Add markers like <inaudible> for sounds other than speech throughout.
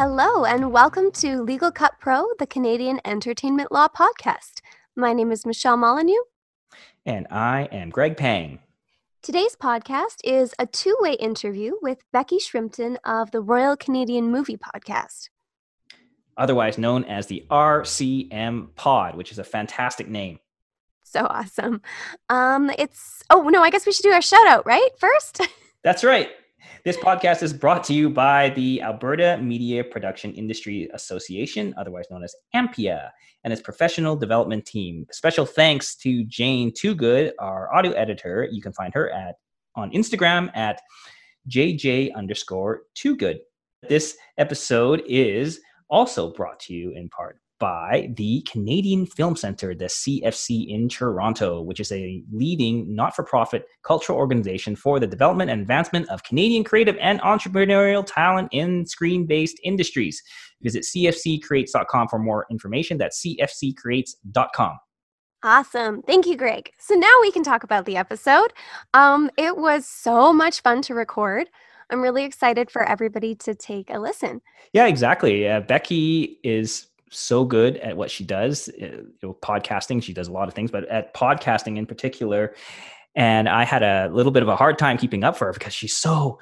Hello, and welcome to Legal Cut Pro, the Canadian Entertainment Law Podcast. My name is Michelle Molyneux. And I am Greg Pang. Today's podcast is a two way interview with Becky Shrimpton of the Royal Canadian Movie Podcast. Otherwise known as the RCM Pod, which is a fantastic name. So awesome. Um, it's, oh no, I guess we should do our shout out, right? First? <laughs> That's right. This podcast is brought to you by the Alberta Media Production Industry Association, otherwise known as AMPIA, and its professional development team. Special thanks to Jane Toogood, our audio editor. You can find her at on Instagram at JJ underscore Toogood. This episode is also brought to you in part by the Canadian Film Centre, the CFC in Toronto, which is a leading not for profit cultural organization for the development and advancement of Canadian creative and entrepreneurial talent in screen based industries. Visit cfccreates.com for more information. That's cfccreates.com. Awesome. Thank you, Greg. So now we can talk about the episode. Um, it was so much fun to record. I'm really excited for everybody to take a listen. Yeah, exactly. Uh, Becky is so good at what she does, uh, you know, podcasting. She does a lot of things, but at podcasting in particular, and I had a little bit of a hard time keeping up for her because she's so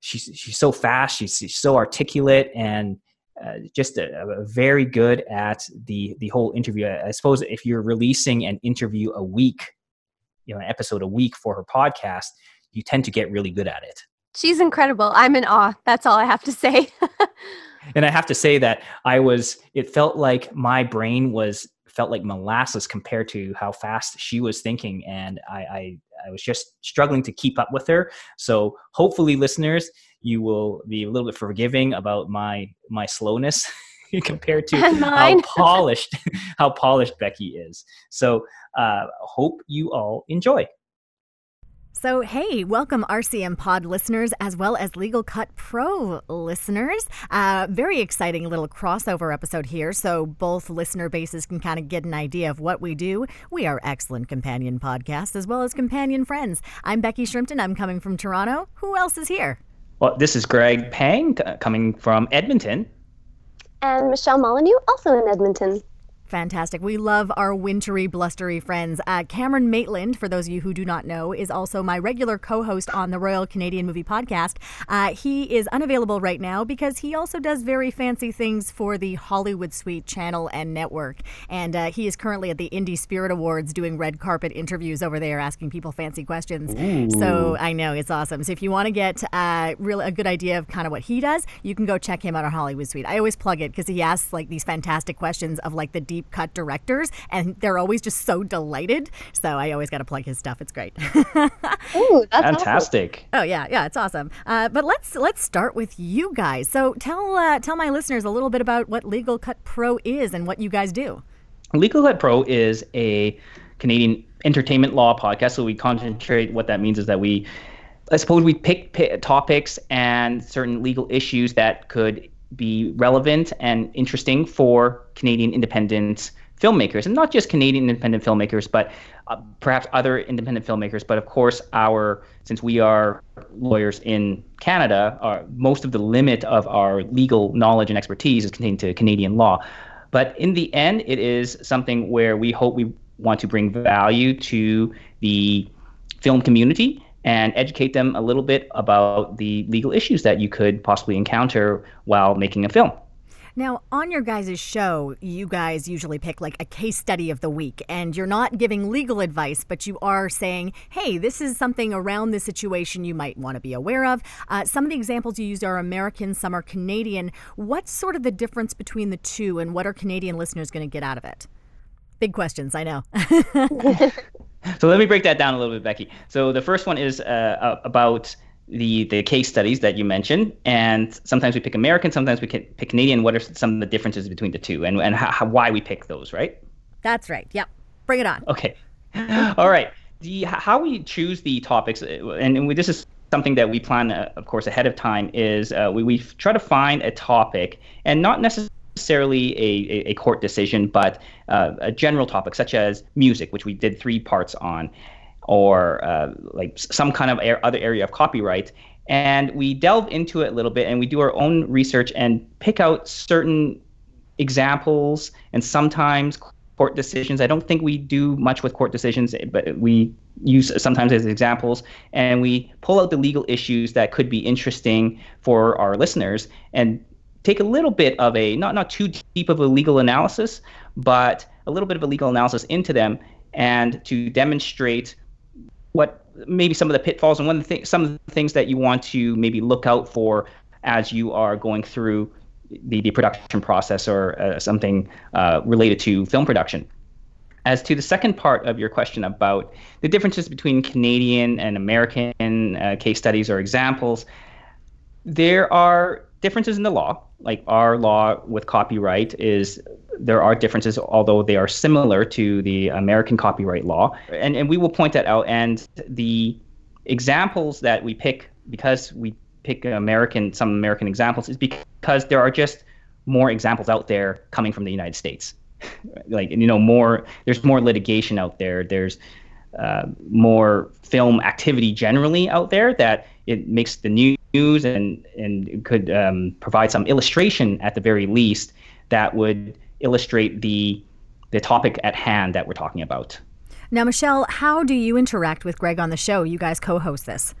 she's she's so fast. She's, she's so articulate and uh, just a, a very good at the the whole interview. I suppose if you're releasing an interview a week, you know, an episode a week for her podcast, you tend to get really good at it. She's incredible. I'm in awe. That's all I have to say. <laughs> and I have to say that I was. It felt like my brain was felt like molasses compared to how fast she was thinking, and I, I, I was just struggling to keep up with her. So hopefully, listeners, you will be a little bit forgiving about my my slowness. <laughs> compared to <laughs> how polished how polished Becky is. So uh, hope you all enjoy. So, hey, welcome RCM Pod listeners as well as Legal Cut Pro listeners. Uh, very exciting little crossover episode here. So, both listener bases can kind of get an idea of what we do. We are excellent companion podcasts as well as companion friends. I'm Becky Shrimpton. I'm coming from Toronto. Who else is here? Well, this is Greg Pang coming from Edmonton. And Michelle Molyneux, also in Edmonton. Fantastic. We love our wintry, blustery friends. Uh, Cameron Maitland, for those of you who do not know, is also my regular co host on the Royal Canadian Movie Podcast. Uh, he is unavailable right now because he also does very fancy things for the Hollywood Suite channel and network. And uh, he is currently at the Indie Spirit Awards doing red carpet interviews over there, asking people fancy questions. Ooh. So I know it's awesome. So if you want to get uh, really a good idea of kind of what he does, you can go check him out on Hollywood Suite. I always plug it because he asks like these fantastic questions of like the deep deep cut directors, and they're always just so delighted. So I always got to plug his stuff. It's great. <laughs> Ooh, that's fantastic. Awesome. Oh yeah, yeah, it's awesome. Uh, but let's let's start with you guys. So tell uh, tell my listeners a little bit about what Legal Cut Pro is and what you guys do. Legal Cut Pro is a Canadian entertainment law podcast. So we concentrate. What that means is that we I suppose we pick, pick, topics and certain legal issues that could be relevant and interesting for Canadian independent filmmakers, and not just Canadian independent filmmakers, but uh, perhaps other independent filmmakers. But of course, our since we are lawyers in Canada, our, most of the limit of our legal knowledge and expertise is contained to Canadian law. But in the end, it is something where we hope we want to bring value to the film community and educate them a little bit about the legal issues that you could possibly encounter while making a film. Now, on your guys' show, you guys usually pick like a case study of the week, and you're not giving legal advice, but you are saying, hey, this is something around this situation you might want to be aware of. Uh, some of the examples you used are American, some are Canadian. What's sort of the difference between the two, and what are Canadian listeners going to get out of it? Big questions, I know. <laughs> <laughs> so let me break that down a little bit, Becky. So the first one is uh, about the the case studies that you mentioned, and sometimes we pick American, sometimes we pick Canadian. What are some of the differences between the two, and and how, why we pick those, right? That's right. Yep. Bring it on. Okay. <laughs> All right. The how we choose the topics, uh, and, and we, this is something that we plan, uh, of course, ahead of time. Is uh, we we try to find a topic, and not necessarily necessarily a, a, court decision, but uh, a general topic such as music, which we did three parts on, or uh, like some kind of other area of copyright. And we delve into it a little bit and we do our own research and pick out certain examples and sometimes court decisions. I don't think we do much with court decisions, but we use sometimes as examples and we pull out the legal issues that could be interesting for our listeners and take a little bit of a not not too deep of a legal analysis, but a little bit of a legal analysis into them and to demonstrate what maybe some of the pitfalls and one of the things some of the things that you want to maybe look out for as you are going through the, the production process or uh, something uh, related to film production. As to the second part of your question about the differences between Canadian and American uh, case studies or examples, there are differences in the law. Like our law with copyright is there are differences, although they are similar to the American copyright law. And, and we will point that out. And the examples that we pick, because we pick American, some American examples, is because there are just more examples out there coming from the United States. <laughs> like, you know, more, there's more litigation out there. There's uh, more film activity generally out there that it makes the news and and could um, provide some illustration at the very least that would illustrate the the topic at hand that we're talking about. Now, Michelle, how do you interact with Greg on the show? You guys co-host this.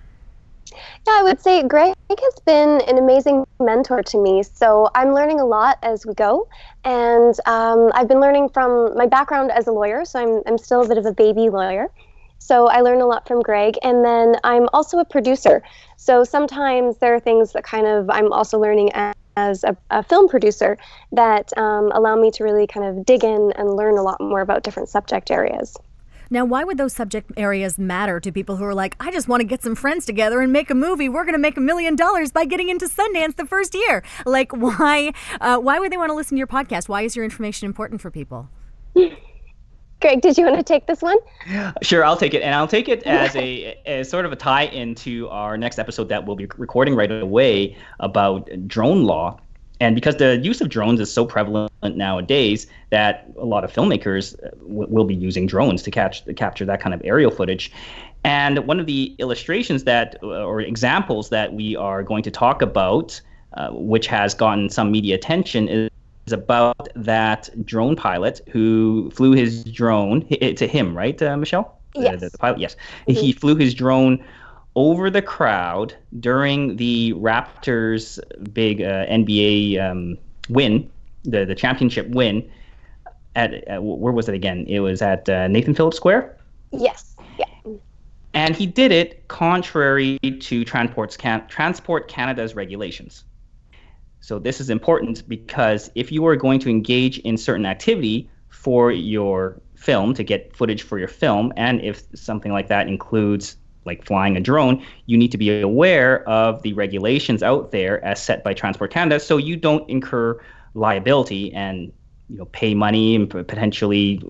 Yeah, I would say Greg has been an amazing mentor to me. So I'm learning a lot as we go. And um, I've been learning from my background as a lawyer. So I'm, I'm still a bit of a baby lawyer. So I learn a lot from Greg. And then I'm also a producer. So sometimes there are things that kind of I'm also learning as, as a, a, film producer that um, allow me to really kind of dig in and learn a lot more about different subject areas. Now, why would those subject areas matter to people who are like, I just want to get some friends together and make a movie. We're going to make a million dollars by getting into Sundance the first year. Like, <laughs> why? Uh, why would they want to listen to your podcast? Why is your information important for people? <laughs> Greg, did you want to take this one? Sure, I'll take it, and I'll take it as a as sort of a tie into our next episode that we'll be recording right away about drone law. And because the use of drones is so prevalent nowadays, that a lot of filmmakers uh, w- will be using drones to catch to capture that kind of aerial footage. And one of the illustrations that uh, or examples that we are going to talk about, uh, which has gotten some media attention, is about that drone pilot who flew his drone to him, right, uh, Michelle? Yes. The, the, the pilot, yes. Mm-hmm. He flew his drone over the crowd during the Raptors' big uh, NBA um, win, the the championship win. At, at, where was it again? It was at uh, Nathan Phillips Square. Yes. Yeah. And he did it contrary to Transport's Can- Transport Canada's regulations. So this is important because if you are going to engage in certain activity for your film to get footage for your film, and if something like that includes like flying a drone, you need to be aware of the regulations out there as set by Transport Canada, so you don't incur liability and you know pay money and potentially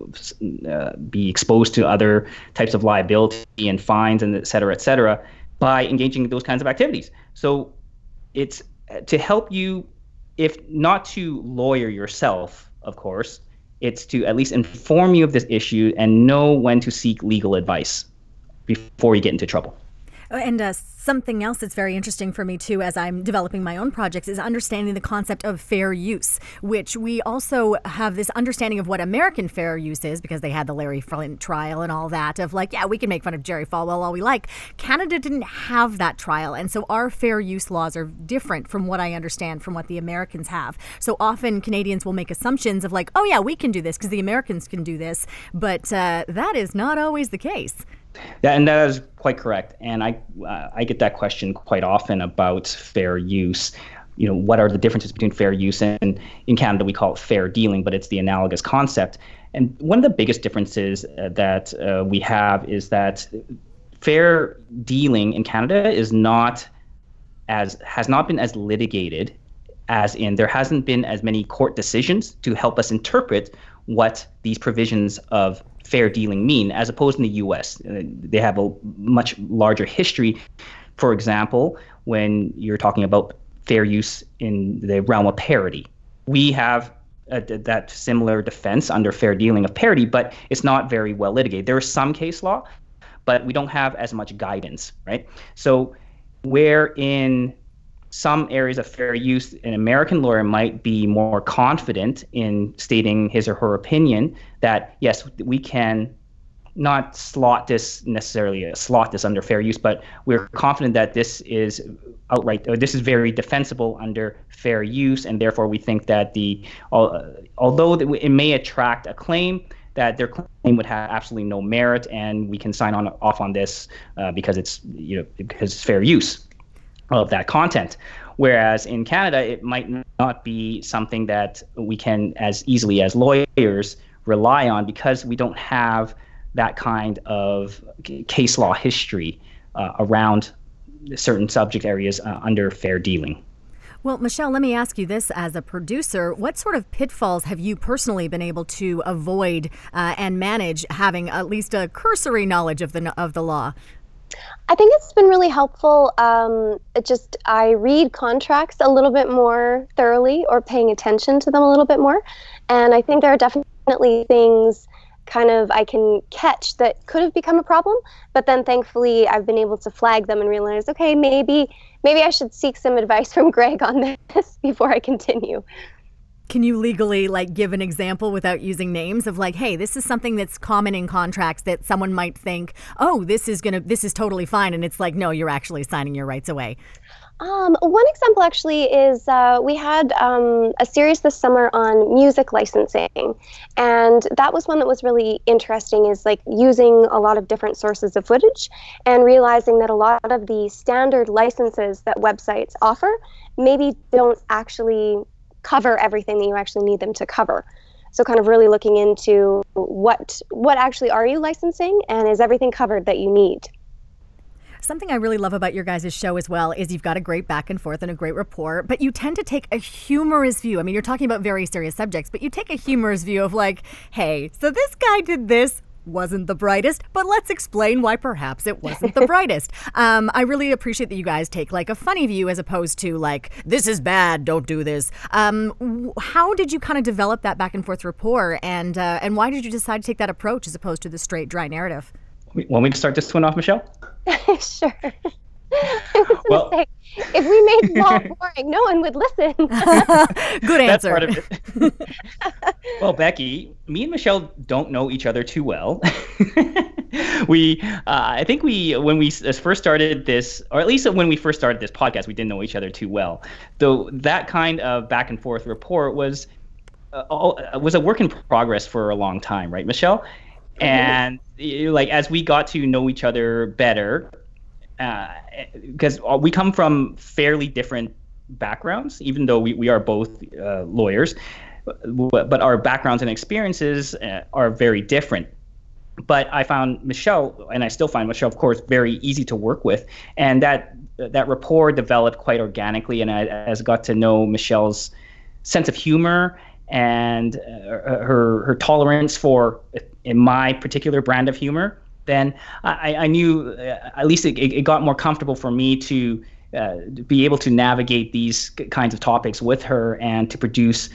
uh, be exposed to other types of liability and fines and et cetera, et cetera, by engaging in those kinds of activities. So it's to help you, if not to lawyer yourself, of course, it's to at least inform you of this issue and know when to seek legal advice before you get into trouble. And uh, something else that's very interesting for me too, as I'm developing my own projects, is understanding the concept of fair use, which we also have this understanding of what American fair use is because they had the Larry Flynt trial and all that of like, yeah, we can make fun of Jerry Falwell all we like. Canada didn't have that trial, and so our fair use laws are different from what I understand from what the Americans have. So often Canadians will make assumptions of like, oh yeah, we can do this because the Americans can do this, but uh, that is not always the case. Yeah, and that is quite correct. And I uh, I get that question quite often about fair use. You know, what are the differences between fair use and in Canada we call it fair dealing, but it's the analogous concept. And one of the biggest differences uh, that uh, we have is that fair dealing in Canada is not as has not been as litigated as in there hasn't been as many court decisions to help us interpret what these provisions of fair dealing mean, as opposed in the U.S. Uh, they have a much larger history. For example, when you're talking about fair use in the realm of parody, we have that similar defense under fair dealing of parody, but it's not very well litigated. There is some case law, but we don't have as much guidance, right? So where in some areas of fair use, an American lawyer might be more confident in stating his or her opinion that yes, we can not slot this necessarily uh, slot this under fair use, but we're confident that this is outright or this is very defensible under fair use, and therefore we think that the uh, although it may attract a claim that their claim would have absolutely no merit, and we can sign on off on this uh, because it's you know because it's fair use of that content. Whereas in Canada, it might not be something that we can as easily as lawyers rely on because we don't have that kind of case law history uh, around certain subject areas uh, under fair dealing. Well, Michelle, let me ask you this as a producer. What sort of pitfalls have you personally been able to avoid uh, and manage having at least a cursory knowledge of the, of the law? I think it's been really helpful. Um, it just I read contracts a little bit more thoroughly or paying attention to them a little bit more, and I think there are definitely things kind of I can catch that could have become a problem. But then thankfully I've been able to flag them and realize, okay, maybe maybe I should seek some <laughs> advice from Greg on this <laughs> before I continue. Can you legally like give an example without using names of like, hey, this is something that's common in contracts that someone might think, oh, this is gonna this is totally fine, and it's like, no, you're actually signing your rights away. Um, one example actually is uh, we had um, a series this summer on music licensing, and that was one that was really interesting. Is like using a lot of different sources of footage and realizing that a lot of the standard licenses that websites offer maybe don't actually cover everything that you actually need them to cover. So kind of really looking into what what actually are you licensing, and is everything covered that you need. Something I really love about your guys' show as well is you've got a great back and forth and a great rapport, but you tend to take a humorous view. I mean, you're talking about very serious subjects, but you take a humorous view of like, hey, so this guy did this wasn't the brightest, but let's explain why perhaps it wasn't the <laughs> brightest. Um, I really appreciate that you guys take like a funny view as opposed to like, this is bad, don't do this. Um, how did you kind of develop that back and forth rapport, and uh, and why did you decide to take that approach as opposed to the straight dry narrative? Want me to start this one off, Michelle? <laughs> sure. <laughs> well, say, if we made law <laughs> boring, no one would listen. <laughs> Good answer. That's part of it. well, Becky, me and Michelle don't know each other too well. we, uh, I think we, when we first started this, or at least when we first started this podcast, we didn't know each other too well. Though that kind of back and forth rapport was uh, all, was a work in progress for a long time, right, Michelle? And like as we got to know each other better, because uh, we come from fairly different backgrounds, even though we, we are both uh, lawyers, but our backgrounds and experiences uh, are very different. But I found Michelle, and I still find Michelle, of course, very easy to work with, and that that rapport developed quite organically. And I, as got to know Michelle's sense of humor and uh, her her tolerance for in my particular brand of humor, then I, I knew uh, at least it, it, got more comfortable for me to uh, be able to navigate these kinds of topics with her and to produce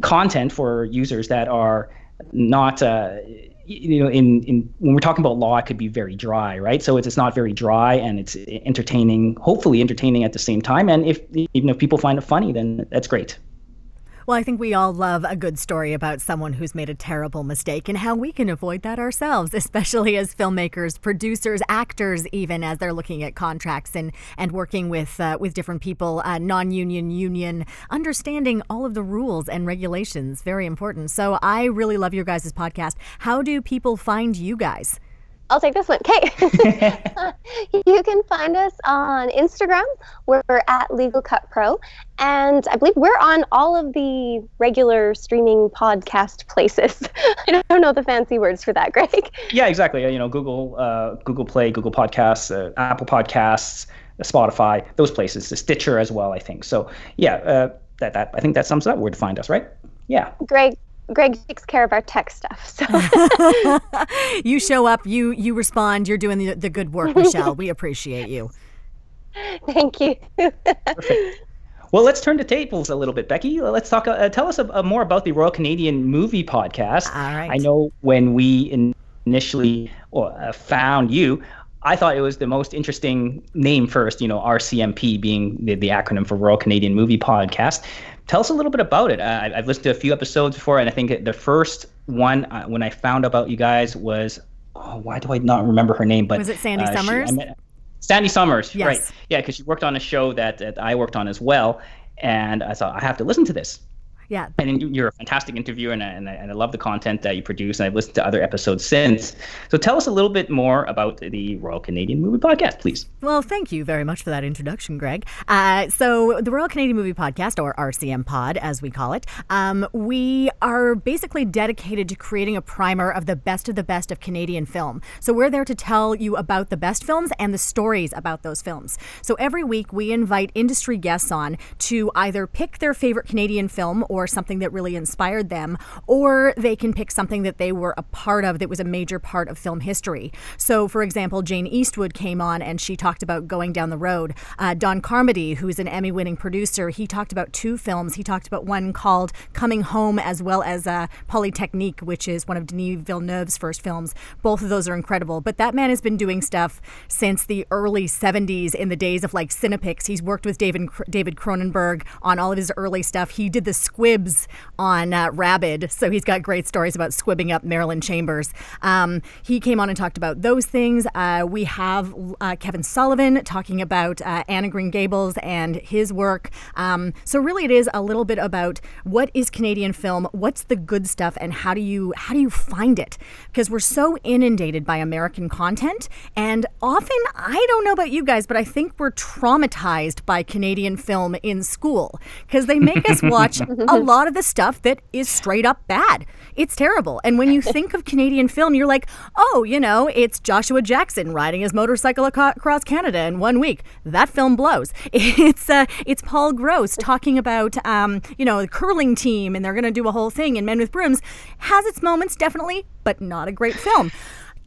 content for users that are not uh, you know in, in when we're talking about law it could be very dry right? So it's, it's not very dry and it's entertaining hopefully entertaining at the same time. And if even if people find it funny then that's great well, I think we all love a good story about someone who's made a terrible mistake and how we can avoid that ourselves, <laughs> especially as filmmakers, producers, actors, even as they're looking at contracts and, and working with uh, with different people, uh, non-union, union, understanding all of the rules and regulations, very important. So I really love your guys' podcast. How do people find you guys? I'll take this one. Okay. <laughs> <laughs> you can find us on Instagram. We're at Legal Cut Pro. And I believe we're on all of the regular streaming podcast places. <laughs> I don't know the fancy words for that, Greg. Yeah, exactly. You know, Google, uh, Google Play, Google Podcasts, uh, Apple Podcasts, Spotify, those places, Stitcher as well, I think. So, yeah, uh, that, that I think that sums up where to find us, right? Yeah. Greg, Greg takes care of our tech stuff. So <laughs> <laughs> you show up, you you respond, you're doing the, the good work, Michelle. we appreciate you. Thank you. Perfect. <laughs> Well, let's turn the tables a little bit, Becky. Let's talk. Uh, tell us a, a more about the Royal Canadian Movie Podcast. All right. I know when we initially uh, found you, I thought it was the most interesting name first, you know, RCMP being the, the acronym for Royal Canadian Movie Podcast. Tell us a little bit about it. Uh, I've listened to a few episodes before, and I think the first one uh, when I found about you guys was, oh, why do I not remember her name? But was it Sandy uh, Summers? She, met, Sandy Summers, yes. right? Yeah, because she worked on a show that, that I worked on as well, and I thought I have to listen to this. Yeah. And you're a fantastic interviewer, and I, and, I, and I love the content that you produce, and I've listened to other episodes since. So tell us a little bit more about the Royal Canadian Movie Podcast, please. Well, thank you very much for that introduction, Greg. Uh, so, the Royal Canadian Movie Podcast, or RCM Pod, as we call it, um, we are basically dedicated to creating a primer of the best of the best of Canadian film. So, we're there to tell you about the best films and the stories about those films. So, every week we invite industry guests on to either pick their favorite Canadian film or or something that really inspired them, or they can pick something that they were a part of that was a major part of film history. So, for example, Jane Eastwood came on and she talked about Going Down the Road. Uh, Don Carmody, who's an Emmy winning producer, he talked about two films. He talked about one called Coming Home as well as uh, Polytechnique, which is one of Denis Villeneuve's first films. Both of those are incredible. But that man has been doing stuff since the early 70s in the days of like Cinepix. He's worked with David, David Cronenberg on all of his early stuff. He did the Squid squibs on uh, Rabid, so he's got great stories about squibbing up Marilyn Chambers. Um, he came on and talked about those things. Uh, we have uh, Kevin Sullivan talking about uh, Anne Green Gables and his work. Um, so really, it is a little bit about what is Canadian film, what's the good stuff, and how do you how do you find it? Because we're so inundated by American content, and often I don't know about you guys, but I think we're traumatized by Canadian film in school because they make us <laughs> watch a <laughs> lot of the stuff that is straight up bad. It's terrible. And when you <laughs> think of Canadian film, you're like, oh, you know, it's Joshua Jackson riding his motorcycle across Canada in one week. That film blows. <laughs> It's uh, it's Paul Gross talking about, um, you know, the curling team, and they're going to do a whole thing in Men with Brooms. Has its moments, definitely, but not a great film.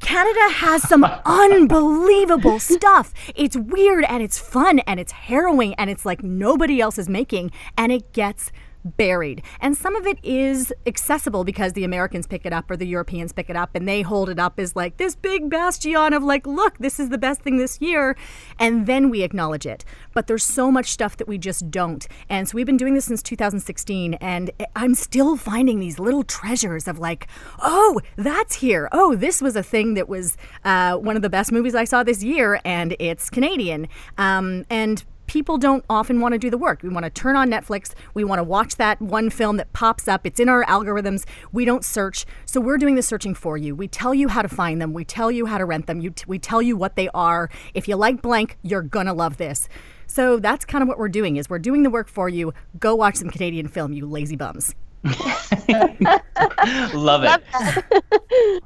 Canada has some unbelievable stuff. It's weird and it's fun and it's harrowing and it's like nobody else is making, and it gets buried. And some of it is accessible because the Americans pick it up or the Europeans pick it up and they hold it up as like this big bastion of like, look, this is the best thing this year. And then we acknowledge it. But there's so much stuff that we just don't. And so we've been doing this since 2016 and I'm still finding these little treasures of like, oh, that's here. Oh, this was a thing that was uh, one of the best movies I saw this year and it's Canadian. Um, and people don't often want to do the work. We want to turn on Netflix. We want to watch that one film that pops up. It's in our algorithms. We don't search. So we're doing the searching for you. We tell you how to find them. We tell you how to rent them. T- we tell you what they are. If you like blank, you're going to love this. So that's kind of what we're doing is we're doing the work for you. Go watch some Canadian film, you lazy bums. <laughs> <laughs> Love it.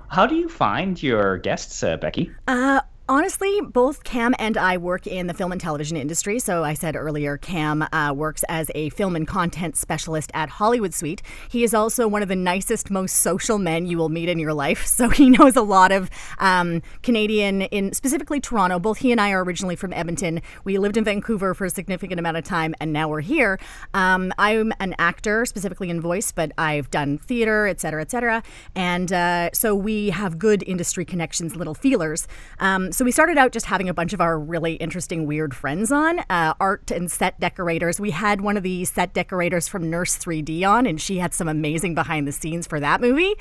How do you find your guests, uh, Becky? Uh, Honestly, both Cam and I work in the film and television industry. So I said earlier, Cam uh, works as a film and content specialist at Hollywood Suite. He is also one of the nicest, most social men you will meet in your life. <laughs> So he knows a lot of um, Canadian, in specifically Toronto. Both he and I are originally from Edmonton. We lived in Vancouver for a significant amount of time, and now we're here. Um, I'm an actor, specifically in voice, but I've done theater, et cetera, et cetera. And uh, so we have good industry connections, little feelers. Um, we started out just having a bunch of our really interesting, weird friends on, uh, art and set decorators. We had one of the set decorators from Nurse 3D on, and she had some amazing behind the scenes for that movie.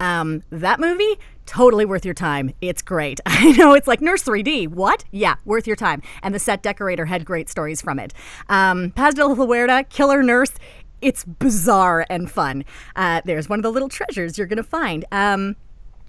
Um, that movie, totally worth your time. It's great. <laughs> I know it's like Nurse 3D. What? Yeah, worth your time. And the set decorator had great stories from it. Um, Paz de la Huerta, Killer Nurse. It's bizarre and fun. Uh, there's one of the little treasures you're going to find. Um,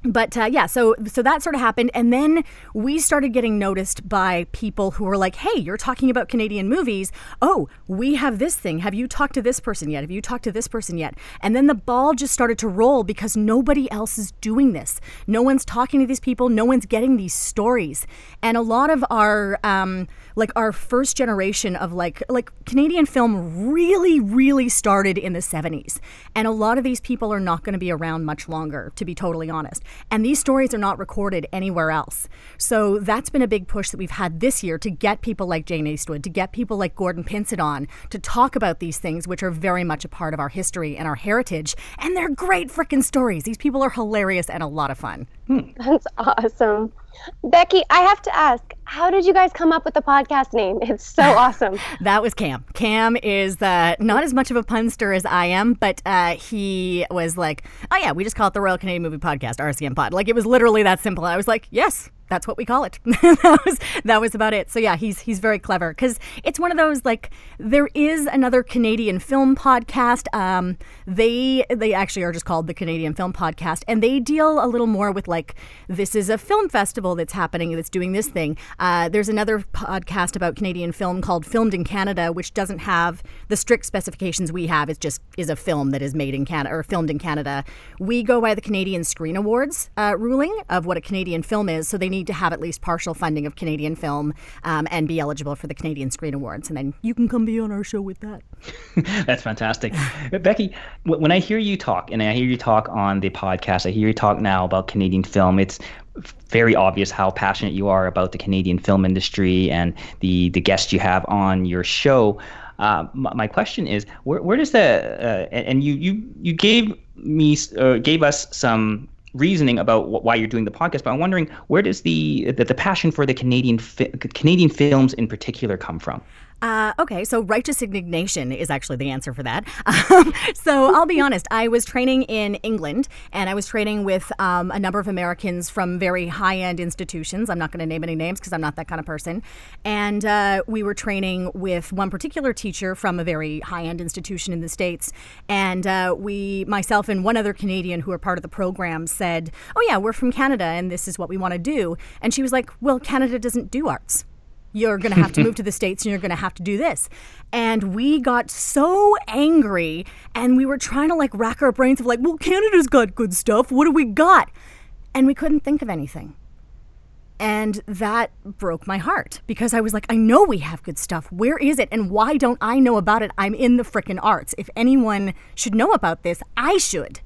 but uh, yeah, so so that sort of happened, and then we started getting noticed by people who were like, "Hey, you're talking about Canadian movies. Oh, we have this thing. Have you talked to this person yet? Have you talked to this person yet?" And then the ball just started to roll because nobody else is doing this. No one's talking to these people. No one's getting these stories, and a lot of our um, like our first generation of like like Canadian film really really started in the 70s, and a lot of these people are not going to be around much longer, to be totally honest. And these stories are not recorded anywhere else. So that's been a big push that we've had this year to get people like Jane Eastwood, to get people like Gordon Pinsent on to talk about these things, which are very much a part of our history and our heritage. And they're great freaking stories. These people are hilarious and a lot of fun. Hmm. That's awesome. Becky, I have to ask, how did you guys come up with the podcast name? It's so <laughs> awesome. that was Cam. Cam is uh, not as much of a punster as I am, but uh, he was like, oh, yeah, we just call it the Royal Canadian Movie Podcast, RCM Pod. Like, it was literally that simple. I was like, yes, that's what we call it. <laughs> that was that was about it. So yeah, he's he's very clever because it's one of those like there is another Canadian film podcast. Um, they they actually are just called the Canadian Film Podcast, and they deal a little more with like this is a film festival that's happening that's doing this thing. Uh, there's another podcast about Canadian film called Filmed in Canada, which doesn't have the strict specifications we have. It just is a film that is made in Canada or filmed in Canada. We go by the Canadian Screen Awards uh, ruling of what a Canadian film is, so they need to have at least partial funding of Canadian film um, and be eligible for the Canadian Screen Awards. And then you can come be on our show with that. <laughs> That's fantastic. Becky, when I hear you talk, and I hear you talk on the podcast, I hear you talk now about Canadian film, it's very obvious how passionate you are about the Canadian film industry and the, the guests you have on your show. Uh, my, question is, where, where does the uh, and you you you gave me uh, gave us some reasoning about wh- why you're doing the podcast, but I'm wondering where does the the, the passion for the Canadian fi- Canadian films in particular come from? Uh, okay, so righteous indignation is actually the answer for that. <laughs> Um, so I'll be honest, I was training in England and I was training with um, a number of Americans from very high end institutions. I'm not going to name any names because I'm not that kind of person. And uh, we were training with one particular teacher from a very high end institution in the States. And uh, we, myself and one other Canadian who are part of the program, said, Oh, yeah, we're from Canada and this is what we want to do. And she was like, Well, Canada doesn't do arts you're going to have to move to the <laughs> States and you're going to have to do this. And we got so angry and we were trying to like rack our brains of like, well, Canada's got good stuff. What do we got? And we couldn't think of anything. And that broke my heart because I was like, I know we have good stuff. Where is it? And why don't I know about it? I'm in the frickin' arts. If anyone should know about this, I should.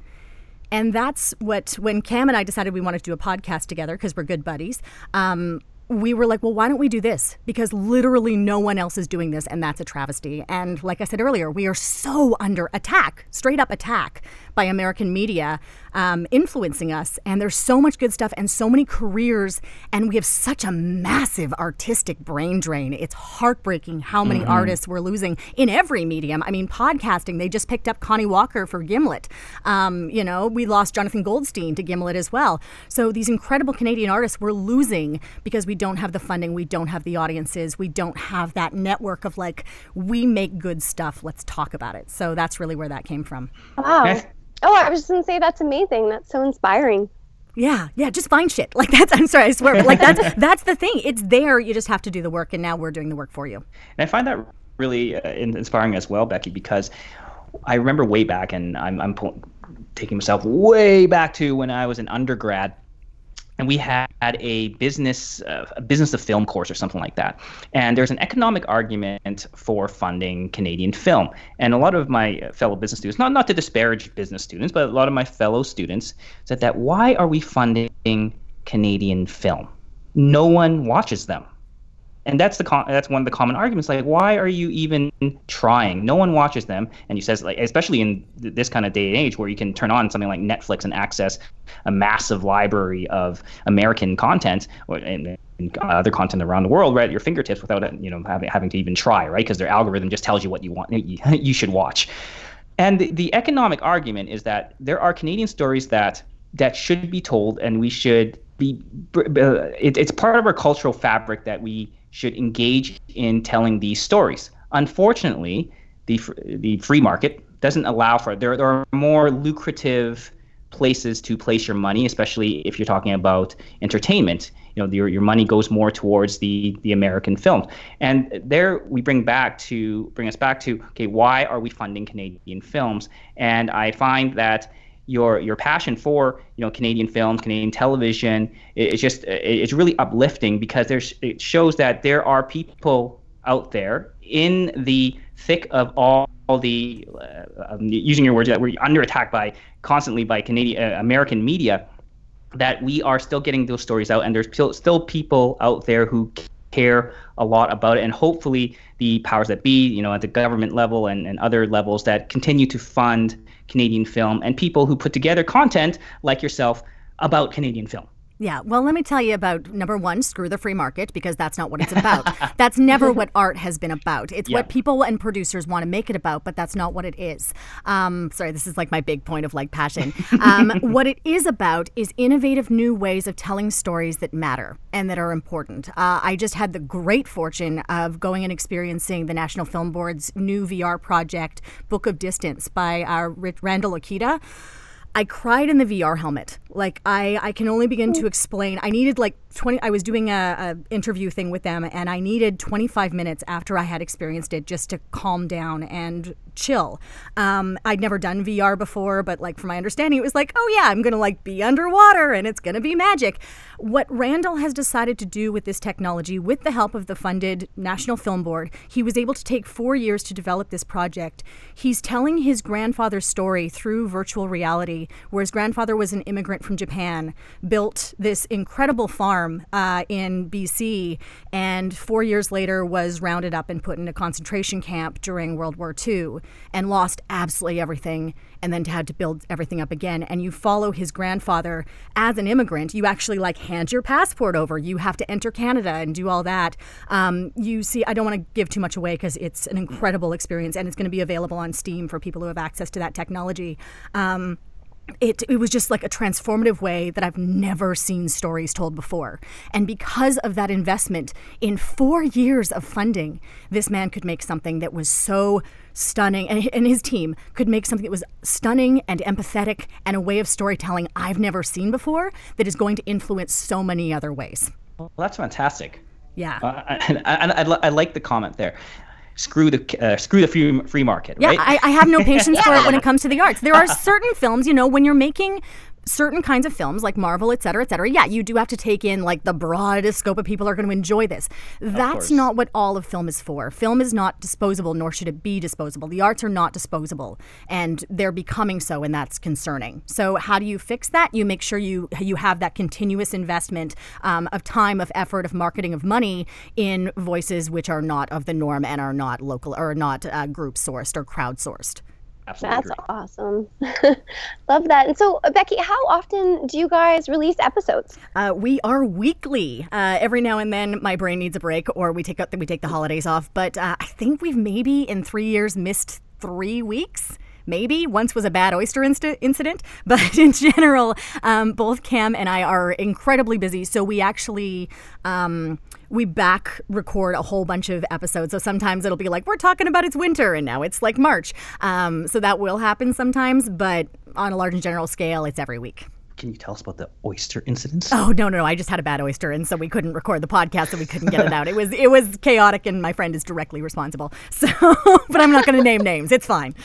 And that's what, when Cam and I decided we wanted to do a podcast together because we're good buddies, um, we were like, well, why don't we do this? Because literally no one else is doing this, and that's a travesty. And like I said earlier, we are so under attack, straight up attack by American media um, influencing us. And there's so much good stuff and so many careers. And we have such a massive artistic brain drain. It's heartbreaking how many mm-hmm. artists we're losing in every medium. I mean, podcasting, they just picked up Connie Walker for Gimlet. Um, you know, we lost Jonathan Goldstein to Gimlet as well. So these incredible Canadian artists we're losing because we don't have the funding, we don't have the audiences, we don't have that network of like, we make good stuff, let's talk about it. So that's really where that came from. Wow. Oh, I was just gonna say that's amazing. That's so inspiring. Yeah, yeah, just find shit. Like that's I'm sorry, I swear, but like that's <laughs> that's the thing. It's there. You just have to do the work and now we're doing the work for you. And I find that really uh, inspiring as well, Becky, because I remember way back and I'm I'm taking myself way back to when I was an undergrad and we had a business uh, a business of film course or something like that. And there's an economic argument for funding canadian film. And a lot of my fellow business students not not to disparage business students but a lot of my fellow students said that why are we funding canadian film? No one watches them and that's the con- that's one of the common arguments like why are you even trying? No one watches them. And you says like especially in th- this kind of day and age where you can turn on something like netflix and access a massive library of american content or, and, and other content around the world right at your fingertips without you know having, having to even try right because their algorithm just tells you what you want you, <laughs> you should watch. And the, the economic argument is that there are canadian stories that that should be told and we should be it, it's part of our cultural fabric that we should engage in telling these stories. Unfortunately, the the free market doesn't allow for it. There, there are more lucrative places to place your money, especially if you're talking about entertainment. You know, your, your money goes more towards the the American films. And there we bring back to bring us back to okay, why are we funding Canadian films? And I find that your your passion for you know Canadian films, Canadian television. It's just it's really uplifting because there's it shows that there are people out there in the thick of all, all the uh, um, using your words that we're under attack by constantly by Canadian uh, American media that we are still getting those stories out and there's still, still people out there who care a lot about it and hopefully the powers that be you know at the government level and, and other levels that continue to fund Canadian film and people who put together content like yourself about Canadian film. Yeah, well, let me tell you about number one, screw the free market, because that's not what it's about. <laughs> that's never what art has been about. It's what people and producers want to make it about, but that's not what it is. Um, sorry, this is like my big point of like passion. Um, <laughs> what it is about is innovative new ways of telling stories that matter and that are important. Uh, I just had the great fortune of going and experiencing the National Film Board's new VR project, Book of Distance, by uh, Randall Okita. I cried in the VR helmet. Like I, I can only begin to hmm. explain. I needed like 20 I was doing a, a, interview thing with them and I needed 25 minutes after I had experienced it just to calm down and chill. Um, I'd never done VR before, but like from my understanding, it was like, oh yeah, I'm gonna like be underwater and it's gonna be magic. What Randall has decided to do with this technology, with the help of the funded National Film Board, he was able to take four years to develop this project. He's telling his grandfather's story through virtual reality, where his grandfather was an immigrant from Japan, built this incredible farm uh, in BC, and four years later was rounded up and put in a concentration camp during World War II and lost absolutely everything and then had to build everything up again. And you follow his grandfather as an immigrant. You actually like hand your passport over. You have to enter Canada and do all that. Um, you see, I don't want to give too much away because it's an incredible experience and it's going to be available on Steam for people who have access to that technology. Um, it, it was just like a transformative way that I've never seen stories told before. And because of that investment in four years of funding, this man could make something that was so stunning, and, and his team could make something that was stunning and empathetic and a way of storytelling I've never seen before that is going to influence so many other ways. Well, that's fantastic. Yeah. Uh, <laughs> and, I, I, I, like the comment there screw the uh, screw the free free market. Yeah, right? I, I have no patience for it when it <laughs> comes to the arts. There are certain films, you know, when you're making certain kinds of films like Marvel, et cetera, et cetera, yeah, you do have to take in like the broadest scope of people are going to enjoy this. That's not what all of film is for. Film is not disposable, nor should it be disposable. The arts are not disposable, and they're becoming so, and that's concerning. So, how do you fix that? You make sure you you have that continuous investment um, of time, of effort, of marketing, of money in voices which are not of the norm and are not local or not uh, group sourced or crowdsourced. Absolutely That's agree. awesome. <laughs> Love that. And so, Becky, how often do you guys release episodes? Uh, we are weekly. Uh, every now and then, my brain needs a break, or we take out the we take the holidays off. But uh, I think we've maybe in three years missed three weeks maybe once was a bad oyster inst- incident <laughs> but in general um, both cam and i are incredibly busy so we actually um, we back record a whole bunch of episodes. So sometimes it'll be like, we're talking about it's winter and now it's like March. Um, so that will happen sometimes, but on a large and general scale, it's every week. Can you tell us about the oyster incidents? Oh no, no, no! I just had a bad oyster, and so we couldn't record the podcast, so we couldn't get it out. It was it was chaotic, and my friend is directly responsible. <laughs> So, but I'm not going to name names. It's fine.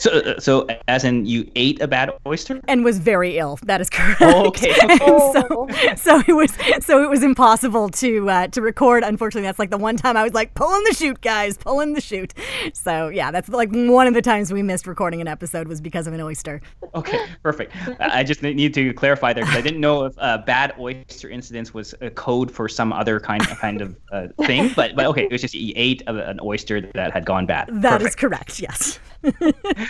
So, uh, so as in you ate a bad oyster and was very ill. That is correct. Oh, okay. <laughs> so, so it was so it was impossible to uh, to record. Unfortunately, that's like the one time I was like pulling the chute, guys, pulling the chute. So yeah, that's like one of the times we missed recording an episode was because of an oyster. Okay, perfect. I just need to clarify there because I didn't know if uh, bad oyster incidents was a code for some other kind of kind of uh, thing, but but okay, it was just you ate an oyster that had gone bad. That perfect. is correct. Yes. <laughs>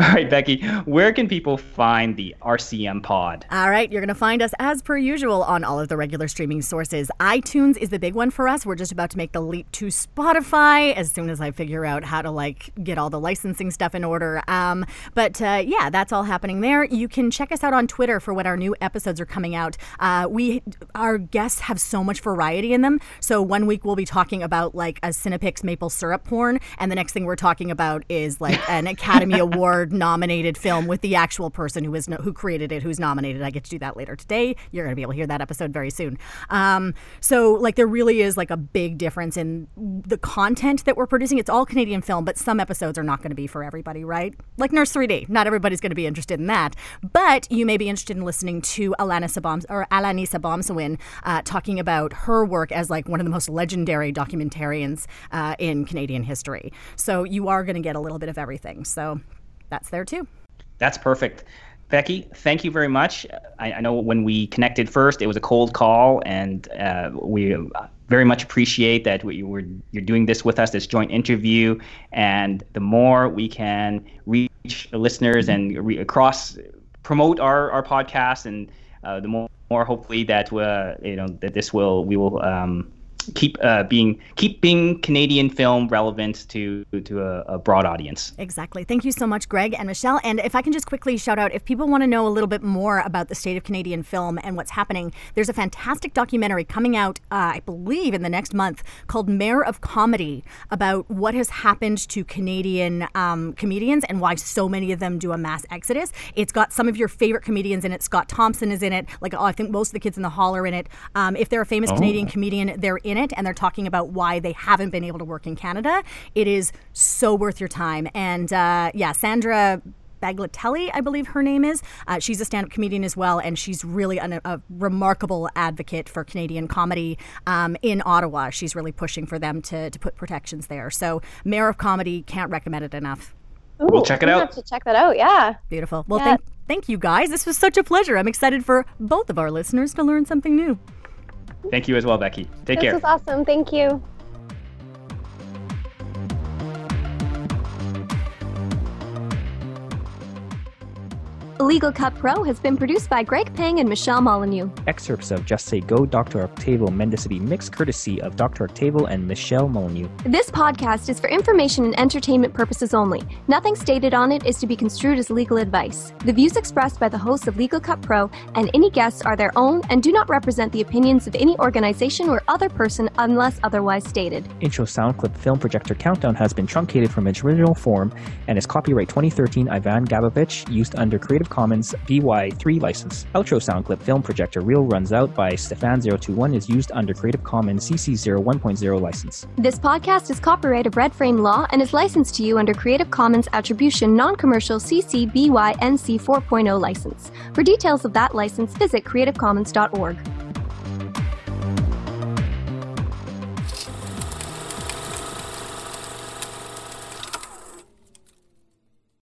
All right, Becky, where can people find the RCM pod? All right, you're going to find us as per usual on all of the regular streaming sources. iTunes is the big one for us. We're just about to make the leap to Spotify as soon as I figure out how to like get all the licensing stuff in order. Um, but uh, yeah, that's all happening there. You can check us out on Twitter for when our new episodes are coming out. Uh, we our guests have so much variety in them. So one week we'll be talking about like a Cinepix maple syrup porn, and the next thing we're talking about is like an Academy <laughs> Award nominated film with the actual person who is no, who created it, who's nominated. I get to do that later today. You're going to be able to hear that episode very soon. Um, so like there really is like a big difference in the content that we're producing. It's all Canadian film, but some episodes are not going to be for everybody, right? Like Nurse 3D. Not everybody's going to be interested in that, but you may be interested in listening to Alana Sabam or Alanis Obomsawin uh, talking about her work as like one of the most legendary documentarians uh, in Canadian history. So you are going to get a little bit of everything. So that's there too. That's perfect. Becky, thank you very much. I, I, know when we connected first, it was a cold call, and uh, we very much appreciate that we, are you're doing this with us, this joint interview. And the more we can reach listeners and re- across promote our, our podcast and uh, the more, more hopefully that uh, you know that this will we will um, keep uh, being keep being Canadian film relevant to to a, a, broad audience. Exactly. Thank you so much, Greg and Michelle. And if I can just quickly shout out, if people want to know a little bit more about the state of Canadian film and what's happening, there's a fantastic documentary coming out, uh, I believe, in the next month called Mayor of Comedy about what has happened to Canadian um, comedians and why so many of them do a mass exodus. It's got some of your favorite comedians in it. Scott Thompson is in it. Like oh, I think most of the kids in the hall are in it. Um, if they're a famous oh. Canadian comedian, they're in in it and they're talking about why they haven't been able to work in Canada. It is so worth your time. And uh, yeah, Sandra Battaglini, I believe her name is. Uh, she's a stand up comedian as well, and she's really an, a remarkable advocate for Canadian comedy um, in Ottawa. She's really pushing for them to, to put protections there. So, Mayor of Comedy, can't recommend it enough. Ooh, we'll check it out. Have to check that out. Yeah. Beautiful. Well, yeah. thank, thank you guys. This was such a pleasure. I'm excited for both of our listeners to learn something new. Thank you as well, Becky. Take this care. This was awesome. Thank you. Legal Cut Pro has been produced by Greg Pang and Michelle Molyneux. Excerpts of Just Say Go, Dr. Octavo Mendicity mix courtesy of Dr. Octavo and Michelle Molyneux. This podcast is for information and entertainment purposes only. Nothing stated on it is to be construed as legal advice. The views expressed by the hosts of Legal Cut Pro and any guests are their own and do not represent the opinions of any organization or other person unless otherwise stated. Intro sound clip film projector countdown has been truncated from its original form and is copyright 2013 Ivan Gabovich used under Creative Commons BY3 license. Outro sound clip film projector reel runs out by Stefan021 is used under Creative Commons CC0 1.0 license. This podcast is copyright of Red Frame Law and is licensed to you under Creative Commons Attribution Non-Commercial CC BY NC 4.0 license. For details of that license, visit creativecommons.org.